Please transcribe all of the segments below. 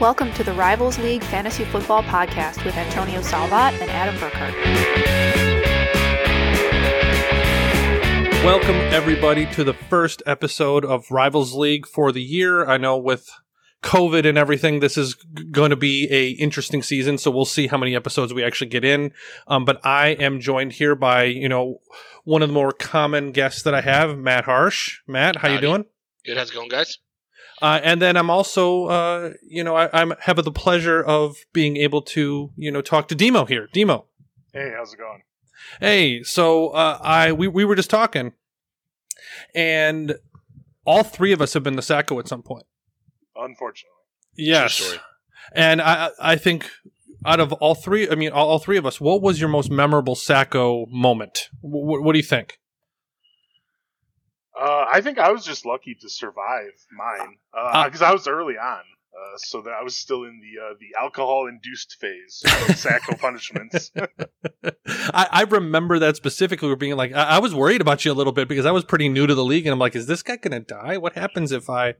Welcome to the Rivals League Fantasy Football Podcast with Antonio Salvat and Adam Burkhardt. Welcome, everybody, to the first episode of Rivals League for the year. I know with COVID and everything, this is going to be a interesting season, so we'll see how many episodes we actually get in. Um, but I am joined here by, you know, one of the more common guests that I have, Matt Harsh. Matt, how you doing? Good, how's it going, guys? Uh, and then I'm also, uh, you know, I, I'm have the pleasure of being able to, you know, talk to Demo here. Demo, Hey, how's it going? hey, so uh, I we we were just talking, and all three of us have been to Sacko at some point. Unfortunately, Yes, and I I think out of all three, I mean, all, all three of us, what was your most memorable Sacko moment? What, what do you think? Uh, I think I was just lucky to survive mine because I was early on, uh, so that I was still in the uh, the alcohol induced phase of Sacko punishments. I, I remember that specifically. We're being like, I, I was worried about you a little bit because I was pretty new to the league, and I'm like, is this guy going to die? What happens if I,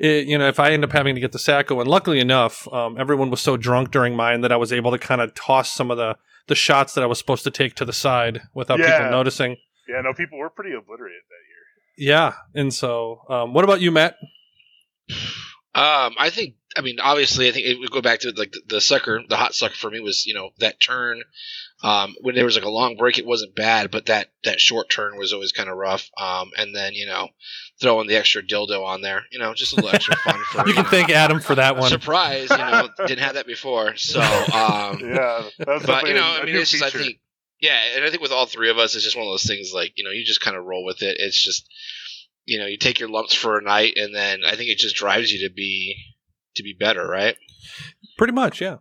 eh, you know, if I end up having to get the Sacko? And luckily enough, um, everyone was so drunk during mine that I was able to kind of toss some of the the shots that I was supposed to take to the side without Yeah. people noticing. yeah, no, people were pretty obliterated that year. Yeah, and so, um, what about you, Matt? Um, I think, I mean, obviously, I think it would go back to like the, the sucker, the hot sucker for me was, you know, that turn. Um, when there was like a long break, it wasn't bad, but that that short turn was always kind of rough. Um, and then you know, throwing the extra dildo on there, you know, just a little extra fun for You can thank Adam for that one. surprise. You know, didn't have that before, so um, Yeah, that was but you know, I mean, it's just I think, yeah, and I think with all three of us, it's just one of those things like you know, you just kind of roll with it. It's just you know, you take your lumps for a night, and then I think it just drives you to be to be better, right? Pretty much, yeah.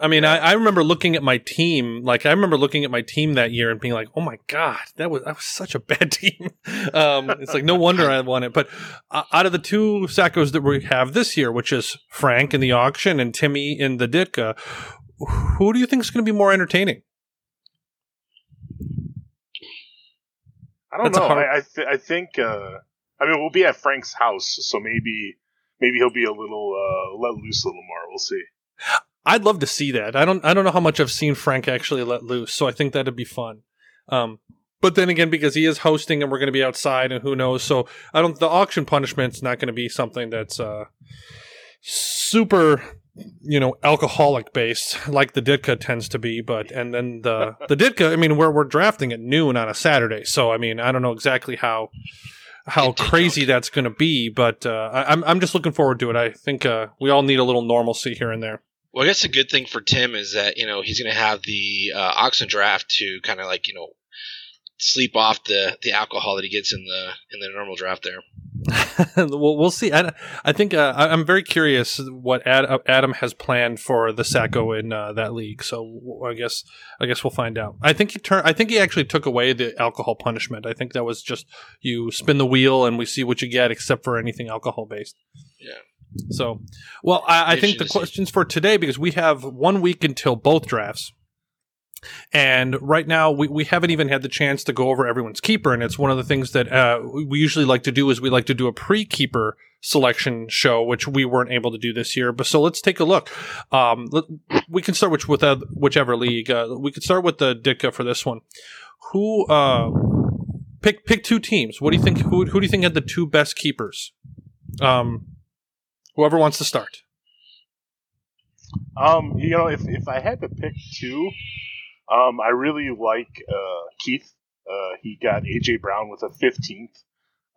I mean, I, I remember looking at my team. Like, I remember looking at my team that year and being like, "Oh my god, that was that was such a bad team." um, it's like no wonder I won it. But uh, out of the two Sackos that we have this year, which is Frank in the auction and Timmy in the Ditka, who do you think is going to be more entertaining? I don't That's know. hard- I I, th- I think uh, I mean we'll be at Frank's house, so maybe maybe he'll be a little uh, let loose a little more. We'll see. I'd love to see that. I don't I don't know how much I've seen Frank actually let loose, so I think that'd be fun. Um, but then again, because he is hosting and we're going to be outside, and who knows? So I don't. The auction punishment's not going to be something that's uh, super, you know, alcoholic based like the Ditka tends to be. But and then the the Ditka, I mean, we're we're drafting at noon on a Saturday, so I mean, I don't know exactly how how crazy that's going to be, but uh, I, I'm I'm just looking forward to it. I think uh, we all need a little normalcy here and there. Well, I guess the good thing for Tim is that you know he's going to have the uh, auction draft to kind of like you know sleep off the the alcohol that he gets in the in the normal draft there. we'll, we'll see. I, I think uh, I'm very curious what Ad, uh, Adam has planned for the Sacko in uh, that league. So I guess I guess we'll find out. I think he turned. I think he actually took away the alcohol punishment. I think that was just you spin the wheel and we see what you get, except for anything alcohol based. Yeah. So, well, I, I think the questions for today because we have one week until both drafts. And right now, we, we haven't even had the chance to go over everyone's keeper. And it's one of the things that uh, we usually like to do is we like to do a pre-keeper selection show, which we weren't able to do this year. But so let's take a look. Um, let, we can start with, with uh, whichever league. Uh, we could start with the Ditka for this one. Who uh, pick pick two teams? What do you think? Who who do you think had the two best keepers? Um, whoever wants to start. Um, you know, if if I had to pick two, um, I really like uh, Keith. Uh, he got AJ Brown with a 15th.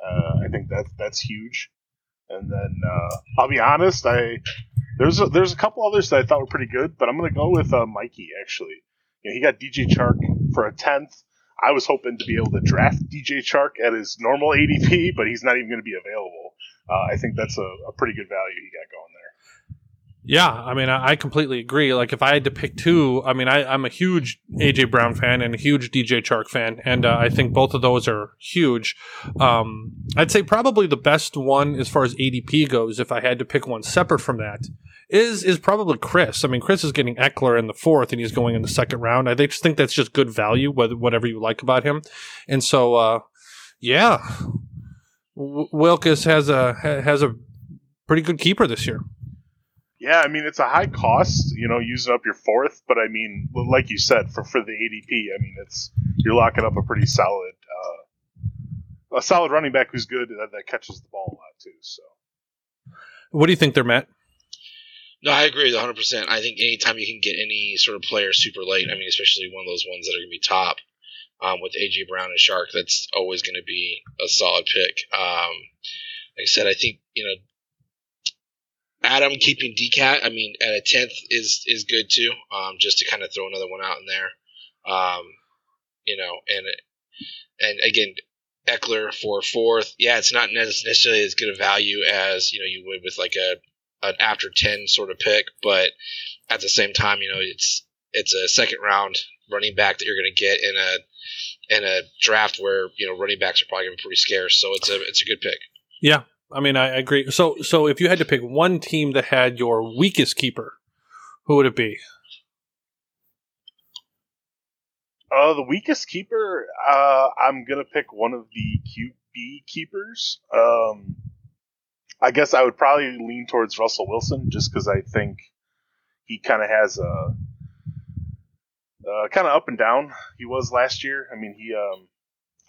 Uh, I think that's that's huge. And then uh, I'll be honest, I there's a, there's a couple others that I thought were pretty good, but I'm gonna go with uh, Mikey actually. You know, he got DJ Chark for a tenth. I was hoping to be able to draft DJ Chark at his normal ADP, but he's not even going to be available. Uh, I think that's a, a pretty good value he got going there. Yeah, I mean, I, I completely agree. Like, if I had to pick two, I mean, I, I'm a huge AJ Brown fan and a huge DJ Chark fan, and uh, I think both of those are huge. Um, I'd say probably the best one as far as ADP goes, if I had to pick one separate from that, is is probably Chris. I mean, Chris is getting Ekeler in the fourth, and he's going in the second round. I just think that's just good value, whatever you like about him. And so, uh, yeah, W- Wilkes has a has a pretty good keeper this year. Yeah, I mean it's a high cost, you know, using up your fourth, but I mean, like you said, for for the ADP, I mean it's you're locking up a pretty solid, uh, a solid running back who's good that, that catches the ball a lot too. So, What do you think there, Matt? No, I agree with 100. percent I think anytime you can get any sort of player super late, I mean, especially one of those ones that are going to be top um, with AJ Brown and Chark, that's always going to be a solid pick. Um, like I said, I think you know Adam keeping DCAT, I mean, at a tenth is is good too. Um, just to kind of throw another one out in there. Um, you know, and and again, Ekeler for fourth. Yeah, it's not necessarily as good a value as you know you would with like a an after ten sort of pick, but at the same time, you know, it's it's a second round running back that you're going to get in a in a draft where you know running backs are probably going to be pretty scarce. So it's a it's a good pick. Yeah, I mean, I agree. So, so if you had to pick one team that had your weakest keeper, who would it be? Uh, the weakest keeper, uh, I'm gonna pick one of the QB keepers. Um, I guess I would probably lean towards Russell Wilson just because I think he kind of has a uh, kind of up and down. He was last year. I mean, he um,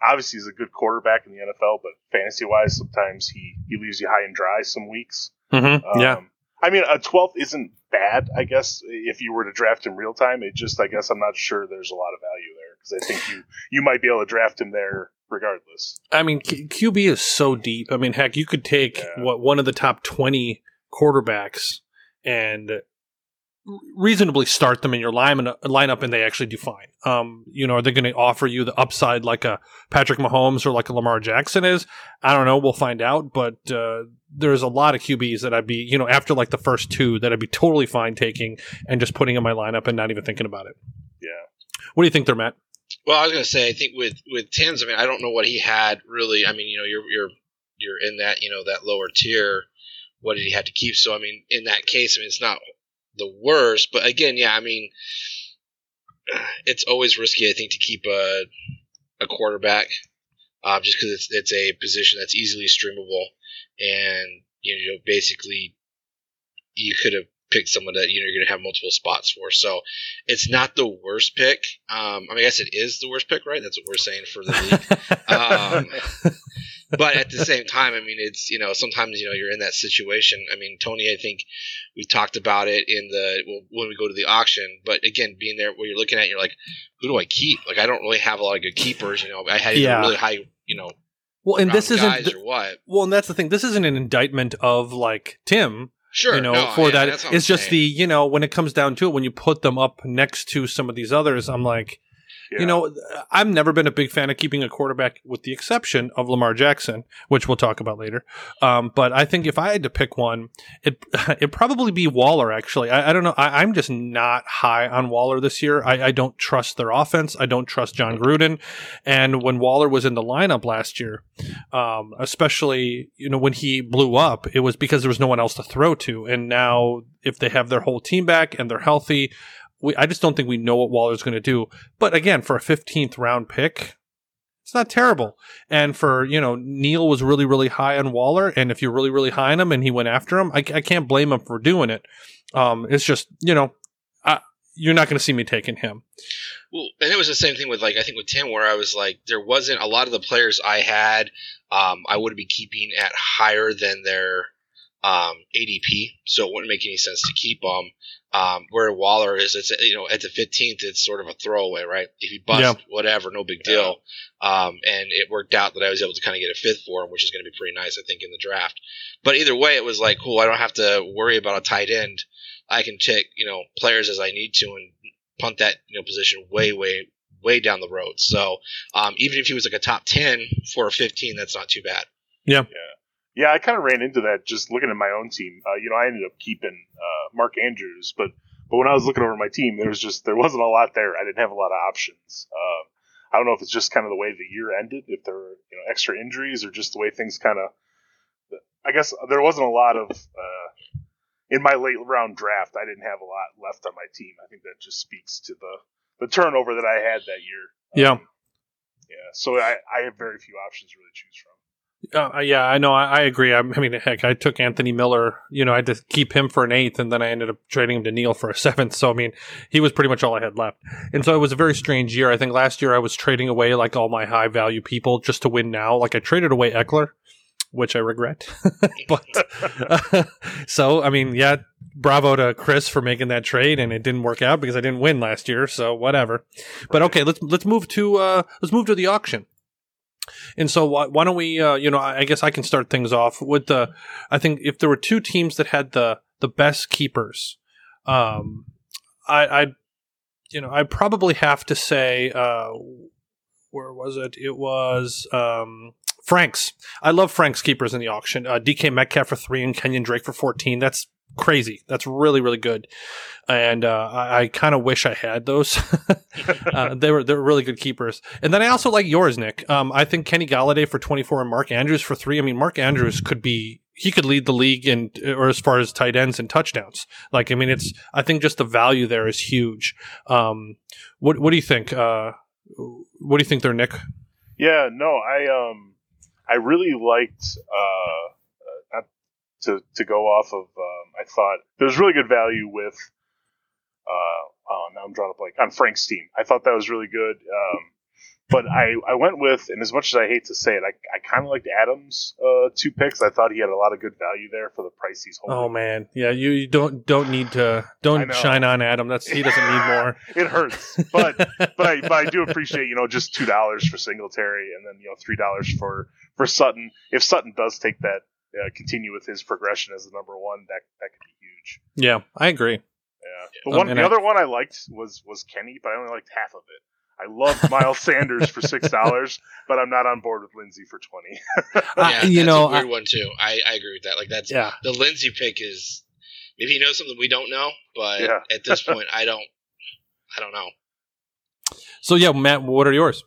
obviously he's a good quarterback in the NFL, but fantasy wise, sometimes he he leaves you high and dry some weeks. Mm-hmm. Um, yeah. I mean, a 12th isn't bad, I guess, if you were to draft him real time. It just, I guess, I'm not sure there's a lot of value there because I think you you might be able to draft him there regardless. I mean, Q- QB is so deep. I mean, heck, you could take Yeah. what one of the top 20 quarterbacks and reasonably start them in your line lineup and they actually do fine. Um, you know, are they going to offer you the upside like a Patrick Mahomes or like a Lamar Jackson is? I don't know. We'll find out. But uh, there's a lot of QBs that I'd be, you know, after like the first two that I'd be totally fine taking and just putting in my lineup and not even thinking about it. Yeah. What do you think there, Matt? Well, I was going to say, I think with with Tins, I mean, I don't know what he had really. I mean, you know, you're you're you're in that you know that lower tier. What did he have to keep? So, I mean, in that case, I mean, it's not the worst, but again, yeah, I mean, it's always risky, I think, to keep a a quarterback, um, just because it's it's a position that's easily streamable, and you know, basically, you could have picked someone that you know you're going to have multiple spots for. So it's not the worst pick. Um, I mean, I guess it is the worst pick, right? That's what we're saying for the league. um, but at the same time, I mean, it's you know sometimes you know you're in that situation. I mean, Tony, I think we talked about it in the well, when we go to the auction. But again, being there where you're looking at, you're like, who do I keep? Like, I don't really have a lot of good keepers. You know, I had Yeah. really high, you know, well, and this isn't. guys th- or what. well, and that's the thing. This isn't an indictment of like Tim. Sure, you know, no, for yeah, that. what I'm It's just saying. the, you know, when it comes down to it, when you put them up next to some of these others, I'm like, Yeah. you know, I've never been a big fan of keeping a quarterback with the exception of Lamar Jackson, which we'll talk about later. Um, but I think if I had to pick one, it, it'd probably be Waller, actually. I, I don't know. I, I'm just not high on Waller this year. I, I don't trust their offense. I don't trust Jon Gruden. And when Waller was in the lineup last year, um, especially you know when he blew up, it was because there was no one else to throw to. And now, if they have their whole team back and they're healthy, we, I just don't think we know what Waller's going to do. But again, for a 15th round pick, it's not terrible. And for you know, Neil was really really high on Waller, and if you're really really high on him and he went after him, I, I can't blame him for doing it. Um, it's just you know, I, you're not going to see me taking him. Well, and it was the same thing with like I think with Tim, where I was like, there wasn't a lot of the players I had. Um, I would be keeping at higher than their um, ADP, so it wouldn't make any sense to keep them. Um, where Waller is, it's you know at the fifteenth, it's sort of a throwaway, right? If he bust, Yeah. whatever, no big deal. Um, and it worked out that I was able to kind of get a fifth for him, which is going to be pretty nice, I think, in the draft. But either way, it was like cool. I don't have to worry about a tight end. I can take you know players as I need to and punt that you know position way way way down the road. So um, even if he was like a top ten for a fifteen, that's not too bad. Yeah, I kind of ran into that just looking at my own team. Uh, you know, I ended up keeping uh, Mark Andrews, but but when I was looking over my team, there was just there wasn't a lot there. I didn't have a lot of options. Um, I don't know if it's just kind of the way the year ended, if there were you know extra injuries, or just the way things kind of. I guess there wasn't a lot of uh, in my late round draft. I didn't have a lot left on my team. I think that just speaks to the the turnover that I had that year. Yeah. Um, yeah. So I I have very few options to really choose from. Uh, yeah, I know. I, I agree. I, I, mean, heck, I took Anthony Miller. You know, I had to keep him for an eighth, and then I ended up trading him to Neil for a seventh. So, I mean, he was pretty much all I had left. And so it was a very strange year. I think last year I was trading away like all my high value people just to win now. Like I traded away Ekeler, which I regret. but uh, so, I mean, yeah, bravo to Chris for making that trade, and it didn't work out because I didn't win last year. So whatever. But okay, let's let's move to uh, let's move to the auction. And so why, why don't we, uh, you know, I, I guess I can start things off with the, I think if there were two teams that had the, the best keepers, um, I, I, you know, I probably have to say, uh, where was it? It was, um, Frank's. I love Frank's keepers in the auction. Uh, DK Metcalf for three and Kenyan Drake for 14. That's crazy. That's really, really good. And uh, I, I kind of wish I had those. uh, they were they were really good keepers. And then I also like yours, Nick. Um, I think Kenny Golladay for twenty four and Mark Andrews for three. I mean, Mark Andrews could be he could lead the league in or as far as tight ends and touchdowns. Like I mean, it's I think just the value there is huge. Um, what what do you think? Uh, what do you think there, Nick? Yeah, no, I um, I really liked uh to, to go off of, um, I thought there was really good value with, uh, oh, now I'm drawing up like on Frank's team. I thought that was really good. Um, but I, I went with, and as much as I hate to say it, I, I kind of liked Adams' uh, two picks. I thought he had a lot of good value there for the price he's holding. Oh man, yeah, you, you don't don't need to don't shine on Adam. That's he doesn't need more. it hurts, but but I but I do appreciate you know just two dollars for Singletary and then you know three dollars for for Sutton. If Sutton does take that uh, continue with his progression as the number one, that that could be huge. Yeah, I agree. Yeah, the um, one, the I, other one I liked was was Kenny, but I only liked half of it. I love Miles Sanders for six dollars, but I'm not on board with Lindsay for twenty. yeah, you know, a weird I, one too. I, I agree with that. Like that's yeah. the Lindsay pick is maybe he knows something we don't know, but yeah. at this point, I don't, I don't know. So yeah, Matt, what are yours?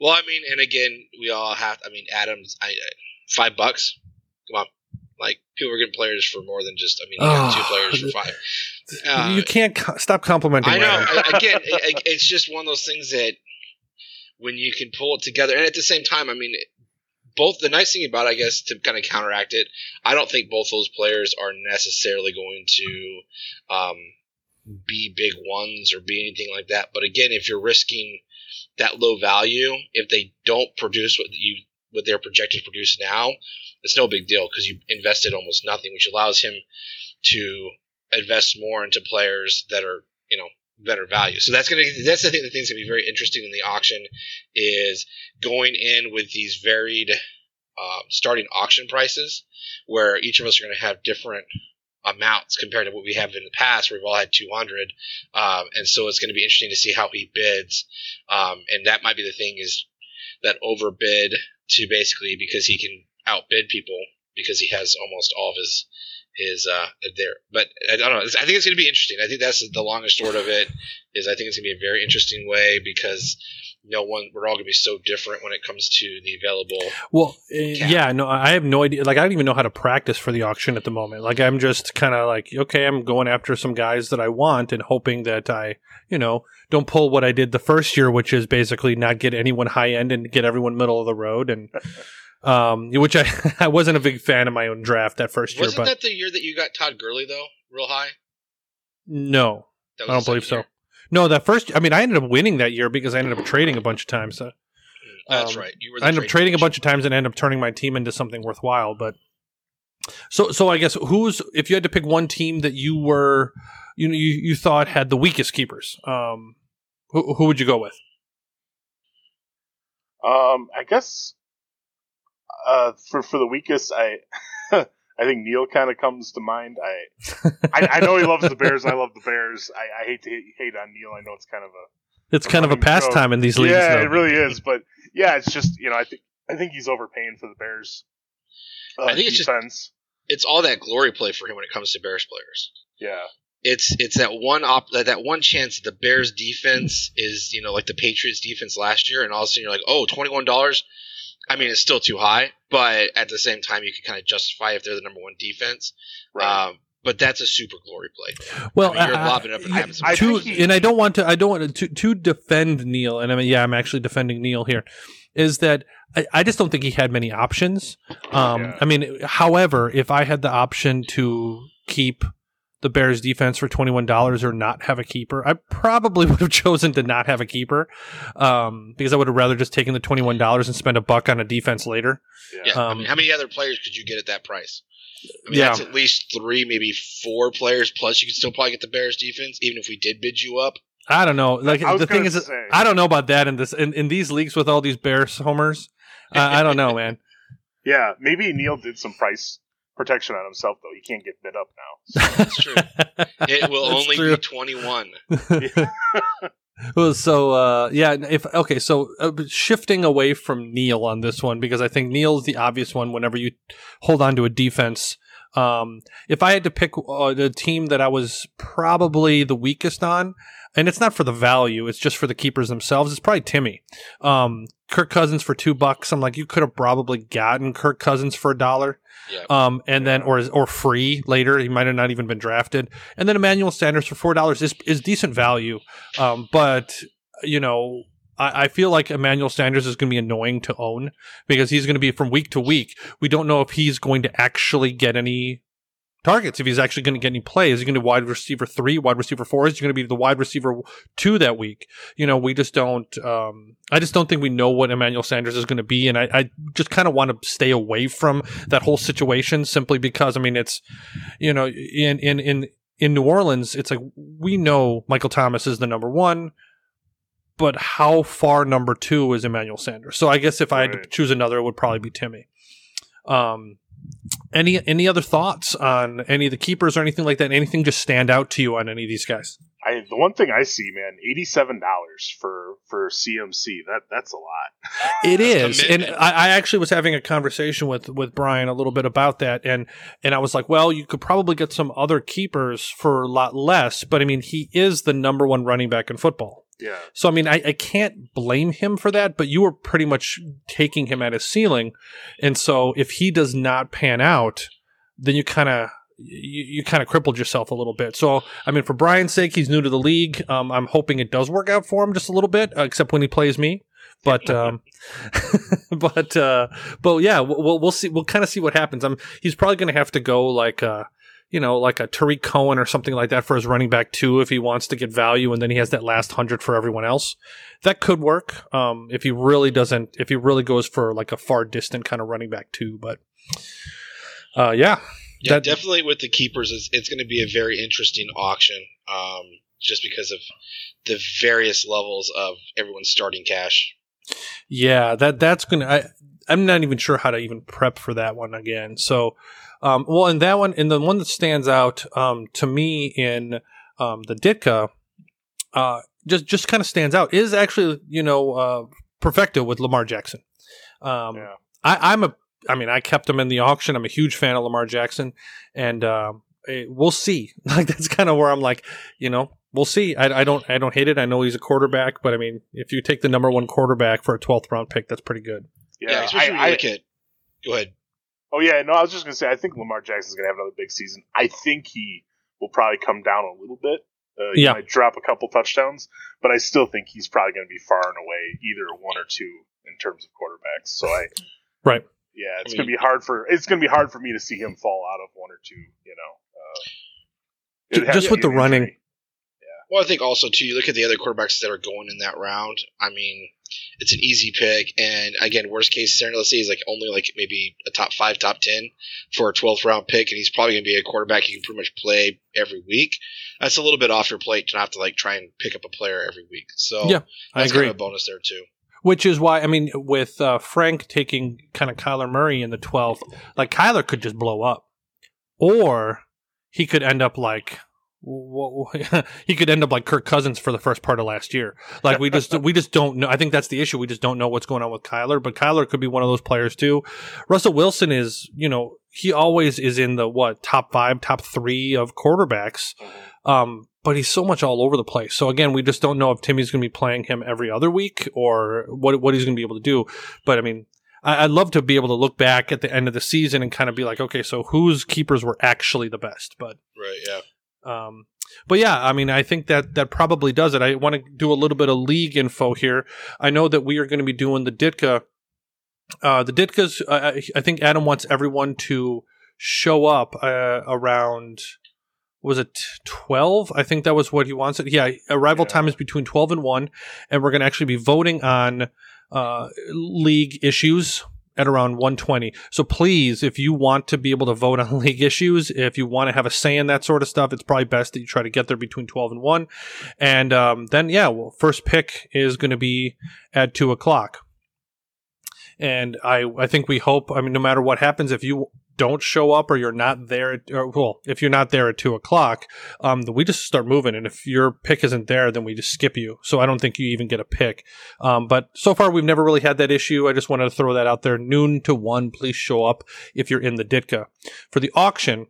Well, I mean, and again, we all have. I mean, Adams, I, five bucks. Come on. Like people are getting players for more than just. I mean, oh, two players for five. Uh, you can't co- stop complimenting. I know. I, again, it, it's just one of those things that when you can pull it together, and at the same time, I mean, both the nice thing about, it, I guess, to kind of counteract it, I don't think both those players are necessarily going to um, be big ones or be anything like that. But again, if you're risking that low value, if they don't produce what you what they're projected to produce now, it's no big deal because you invested almost nothing, which allows him to invest more into players that are, you know, better value. So that's gonna that's the thing that thing's gonna be very interesting in the auction is going in with these varied um, starting auction prices, where each of us are gonna have different amounts compared to what we have in the past, where we've all had 200. Um, and so it's going to be interesting to see how he bids. Um, and that might be the thing is that overbid to basically because he can outbid people because he has almost all of his his uh there. But I don't know. I think it's going to be interesting. I think that's the longest short of it. Is I think it's going to be a very interesting way because no one we're all going to be so different when it comes to the available. Well, uh, yeah, no, I have no idea. Like I don't even know how to practice for the auction at the moment. Like I'm just kind of like, okay, I'm going after some guys that I want and hoping that I, you know, don't pull what I did the first year, which is basically not get anyone high end and get everyone middle of the road and. um, which I I wasn't a big fan of my own draft that first year. Wasn't but that the year that you got Todd Gurley though, real high? No, I don't believe year. so. No, that first. I mean, I ended up winning that year because I ended up trading a bunch of times. So, mm, That's um, right. You were. I ended up trading a bunch of times and ended up turning my team into something worthwhile. But so, so I guess who's if you had to pick one team that you were, you know, you, you thought had the weakest keepers, um, who, who would you go with? Um, I guess uh, for for the weakest, I I think Neil kind of comes to mind. I, I, I know he loves the Bears. I love the Bears. I, I hate to hate, hate, on Neil. I know it's kind of a it's kind of a pastime in these leagues. Yeah, though. it really is. But yeah, it's just you know I think I think he's overpaying for the Bears. Uh, I think it's defense. just it's all that glory play for him when it comes to Bears players. Yeah. It's it's that one op that one chance that the Bears defense is you know like the Patriots defense last year, and all of a sudden you're like, oh, twenty one dollars I mean, it's still too high, but at the same time, you can kind of justify if they're the number one defense. Right. Um, but that's a super glory play. Well, I mean, you're uh, lobbing up and I, to, and I don't want to. I don't want to to defend Neil. and I mean, yeah, I'm actually defending Neil here. Is that I, I just don't think he had many options. Um, Yeah. I mean, however, if I had the option to keep the Bears defense for twenty one dollars or not have a keeper, I probably would have chosen to not have a keeper um, because I would have rather just taken the twenty one dollars and spend a buck on a defense later. Yeah, I Um, mean, how many other players could you get at that price? I mean, Yeah. that's at least three, maybe four players. Plus, you could still probably get the Bears defense, even if we did bid you up. I don't know. Like I the thing is, say. I don't know about that in this in, in these leagues with all these Bears homers. I I don't know, man. Yeah, maybe Neil did some price protection on himself though. He can't get bit up now. That's true. It will That's only true. be twenty-one. Well, so uh, yeah, if okay, so uh, shifting away from Neil on this one because I think Neil's the obvious one. Whenever you hold on to a defense, um, if I had to pick uh, the team that I was probably the weakest on, and it's not for the value, it's just for the keepers themselves. It's probably Timmy, um, Kirk Cousins for two bucks. I'm like, you could have probably gotten Kirk Cousins for a dollar. Yeah. Um, and then or or free later. He might have not even been drafted. And then Emmanuel Sanders for four dollars is is decent value. Um, but you know, I, I feel like Emmanuel Sanders is going to be annoying to own because he's going to be from week to week. We don't know if he's going to actually get any targets. If he's actually going to get any plays, is he going to be wide receiver three, wide receiver four? Is he going to be the wide receiver two that week? You know, we just don't. Um, I just don't think we know what Emmanuel Sanders is going to be, and I, I just kind of want to stay away from that whole situation simply because I mean it's, you know, in in in in New Orleans, it's like we know Michael Thomas is the number one. But how far number two is Emmanuel Sanders? So I guess if I had to choose another, it would probably be Timmy. Um, any any other thoughts on any of the keepers or anything like that? Anything just stand out to you on any of these guys? I the one thing I see, man, eighty seven dollars for for CMC. That that's a lot. It is, and. I, I actually was having a conversation with with Brian a little bit about that, and and I was like, well, you could probably get some other keepers for a lot less, but I mean, he is the number one running back in football. Yeah, So I mean, I, I can't blame him for that, but you were pretty much taking him at his ceiling, and so if he does not pan out, then you kind of you, you kind of crippled yourself a little bit. So I mean, for Brian's sake, he's new to the league. Um, I'm hoping it does work out for him just a little bit, uh, except when he plays me. But um, but uh, but yeah, we'll we'll- see. We'll kind of see what happens. I'm he's probably going to have to go like uh you know like a Tarik Cohen or something like that for his running back too if he wants to get value, and then he has that last hundred for everyone else. That could work. Um, if he really doesn't, if he really goes for like a far distant kind of running back too, but. Uh, yeah, Yeah, That- definitely with the keepers, it's, it's going to be a very interesting auction, um, just because of the various levels of everyone's starting cash. Yeah, that that's gonna. I, I'm not even sure how to even prep for that one again. So, um, well, and that one, and the one that stands out um, to me in um, the Ditka, uh, just just kind of stands out is actually you know uh, perfecto with Lamar Jackson. Um, Yeah. I, I'm a. I mean, I kept him in the auction. I'm a huge fan of Lamar Jackson, and um, eh, we'll see. Like that's kind of where I'm like, you know, we'll see. I, I don't I don't hate it. I know he's a quarterback, but I mean, if you take the number one quarterback for a 12th round pick, that's pretty good. Yeah, yeah. especially I, when you I- look at. Go ahead. Oh yeah, no, I was just gonna say I think Lamar Jackson's gonna have another big season. I think he will probably come down a little bit. Uh, he Yeah. might drop a couple touchdowns, but I still think he's probably going to be far and away either one or two in terms of quarterbacks. So I, Right. yeah, it's I going to be hard for it's going to be hard for me to see him fall out of one or two. You know, uh, Just with the running. injury. Well, I think also too. You look at the other quarterbacks that are going in that round. I mean, it's an easy pick, and again, worst case scenario, let's say he's like only like maybe a top five, top ten for a twelfth round pick, and he's probably going to be a quarterback you can pretty much play every week. That's a little bit off your plate to not have to like try and pick up a player every week. So Yeah, I agree. kind of a bonus there too. Which is why I mean, with uh, Frank taking kind of Kyler Murray in the 12th, like Kyler could just blow up, or he could end up like. he could end up like Kirk Cousins for the first part of last year. Like we just we just don't know. I think that's the issue. We just don't know what's going on with Kyler. But Kyler could be one of those players too. Russell Wilson is, you know, he always is in the what top five, top three of quarterbacks. Um, but he's so much all over the place. So again, we just don't know if Timmy's going to be playing him every other week or what what he's going to be able to do. But I mean, I'd love to be able to look back at the end of the season and kind of be like, okay, so whose keepers were actually the best? But Right? Yeah. Um, but yeah, I mean, I think that that probably does it. I want to do a little bit of league info here. I know that we are going to be doing the Ditka uh, the Ditkas, uh, I- I think Adam wants everyone to show up uh, around. Was it twelve? I think that was what he wants. It. Yeah, arrival Yeah. time is between twelve and one, and we're going to actually be voting on uh, league issues at around 120. So please, if you want to be able to vote on league issues, if you want to have a say in that sort of stuff, it's probably best that you try to get there between 12 and 1. And um, then, yeah, well, first pick is going to be at 2 o'clock. And I, I think we hope, I mean, no matter what happens, if you don't show up or you're not there, at, or, well, if you're not there at 2 o'clock, um, then we just start moving. And if your pick isn't there, then we just skip you. So I don't think you even get a pick. Um, but so far, we've never really had that issue. I just wanted to throw that out there. Noon to one, please show up if you're in the Ditka. For the auction,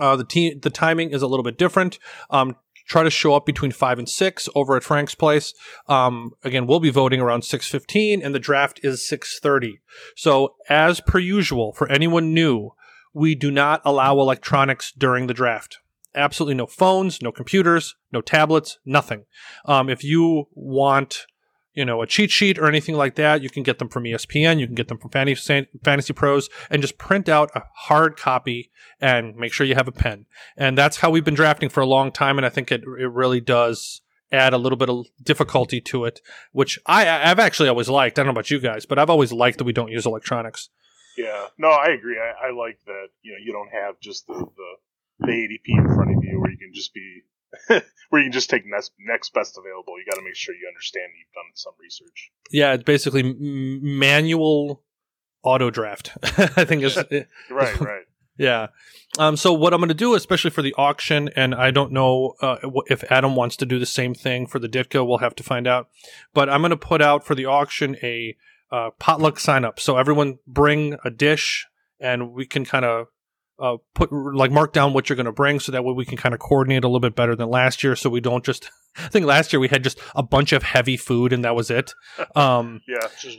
uh, the te- the timing is a little bit different. Um, try to show up between five and six over at Frank's place. Um, again, we'll be voting around six fifteen, and the draft is six thirty. So, as per usual, for anyone new, we do not allow electronics during the draft. Absolutely no phones, no computers, no tablets, nothing. Um, if you want, you know, a cheat sheet or anything like that, you can get them from ESPN, you can get them from Fantasy, Fantasy Pros, and just print out a hard copy and make sure you have a pen. And that's how we've been drafting for a long time, and I think it it really does add a little bit of difficulty to it, which I I've actually always liked. I don't know about you guys, but I've always liked that we don't use electronics. Yeah, no, I agree. I, I like that. You know, you don't have just the, the the ADP in front of you, where you can just be where you can just take next next best available. You got to make sure you understand you've done some research. Yeah, it's basically m- manual auto draft. I think is Right, right. Yeah. Um, so what I'm going to do, especially for the auction, and I don't know uh, if Adam wants to do the same thing for the Ditka, we'll have to find out. But I'm going to put out for the auction a uh, potluck sign up. So everyone bring a dish, and we can kind of uh, put like mark down what you're going to bring, so that way we can kind of coordinate a little bit better than last year. So we don't just. I think last year we had just a bunch of heavy food, and that was it. Um, Yeah, Which was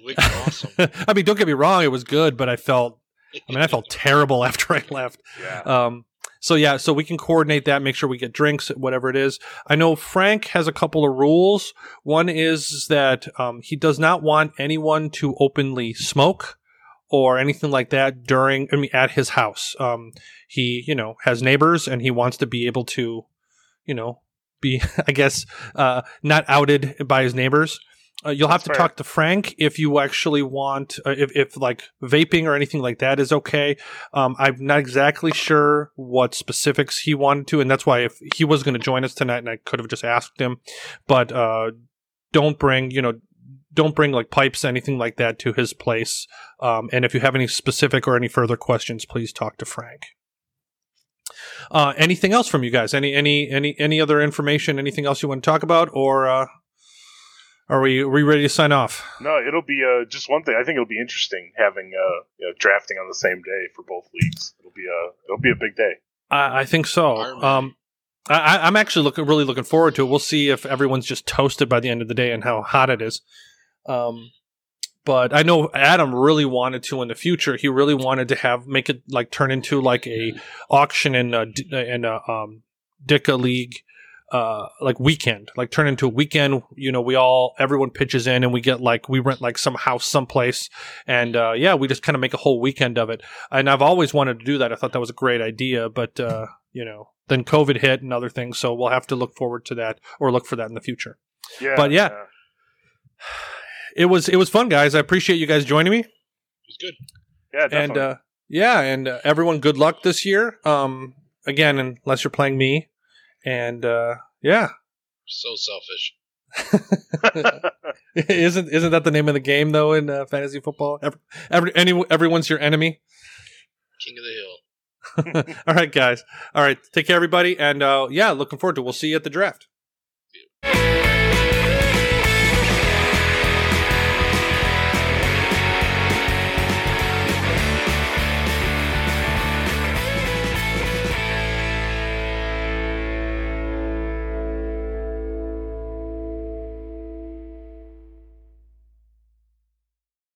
awesome. I mean, don't get me wrong; it was good, but I felt. I mean, I felt terrible after I left. yeah. Um, so yeah, so we can coordinate that, make sure we get drinks, whatever it is. I know Frank has a couple of rules. One is that um, he does not want anyone to openly smoke or anything like that during, I mean, at his house. Um, he, you know, has neighbors and he wants to be able to, you know, be, I guess, uh, not outed by his neighbors. Uh, you'll have That's to fair. talk to Frank if you actually want, uh, if, if like vaping or anything like that is okay. Um, I'm not exactly sure what specifics he wanted to, and that's why if he was going to join us tonight, and I could have just asked him, but uh, don't bring, you know, don't bring like pipes, anything like that, to his place. Um, and if you have any specific or any further questions, please talk to Frank. Uh, anything else from you guys? Any any any any other information? Anything else you want to talk about, or uh, are we are we ready to sign off? No, it'll be uh, just one thing. I think it'll be interesting having uh, you know, drafting on the same day for both leagues. It'll be a it'll be a big day. I, I think so. Um, I, I- I'm actually looking really looking forward to it. We'll see if everyone's just toasted by the end of the day and how hot it is. Um, but I know Adam really wanted to in the future. He really wanted to have make it like turn into like a auction in a, in a um, Ditka League. Uh, like weekend, like turn into a weekend. You know, we all everyone pitches in, and we get like we rent like some house someplace, and uh, yeah, we just kind of make a whole weekend of it. And I've always wanted to do that. I thought that was a great idea, but uh, you know, then COVID hit and other things, so we'll have to look forward to that or look for that in the future. Yeah, But yeah. It was it was fun, guys. I appreciate you guys joining me, It was good. yeah, definitely. and uh, yeah, and uh, everyone, good luck this year. Um, again, unless you're playing me, and uh, yeah, So selfish. isn't isn't that the name of the game though in uh, fantasy football? Every, every any, everyone's your enemy. King of the hill. All right, guys. All right, take care, everybody, and uh, yeah, looking forward to. it. We'll see you at the draft.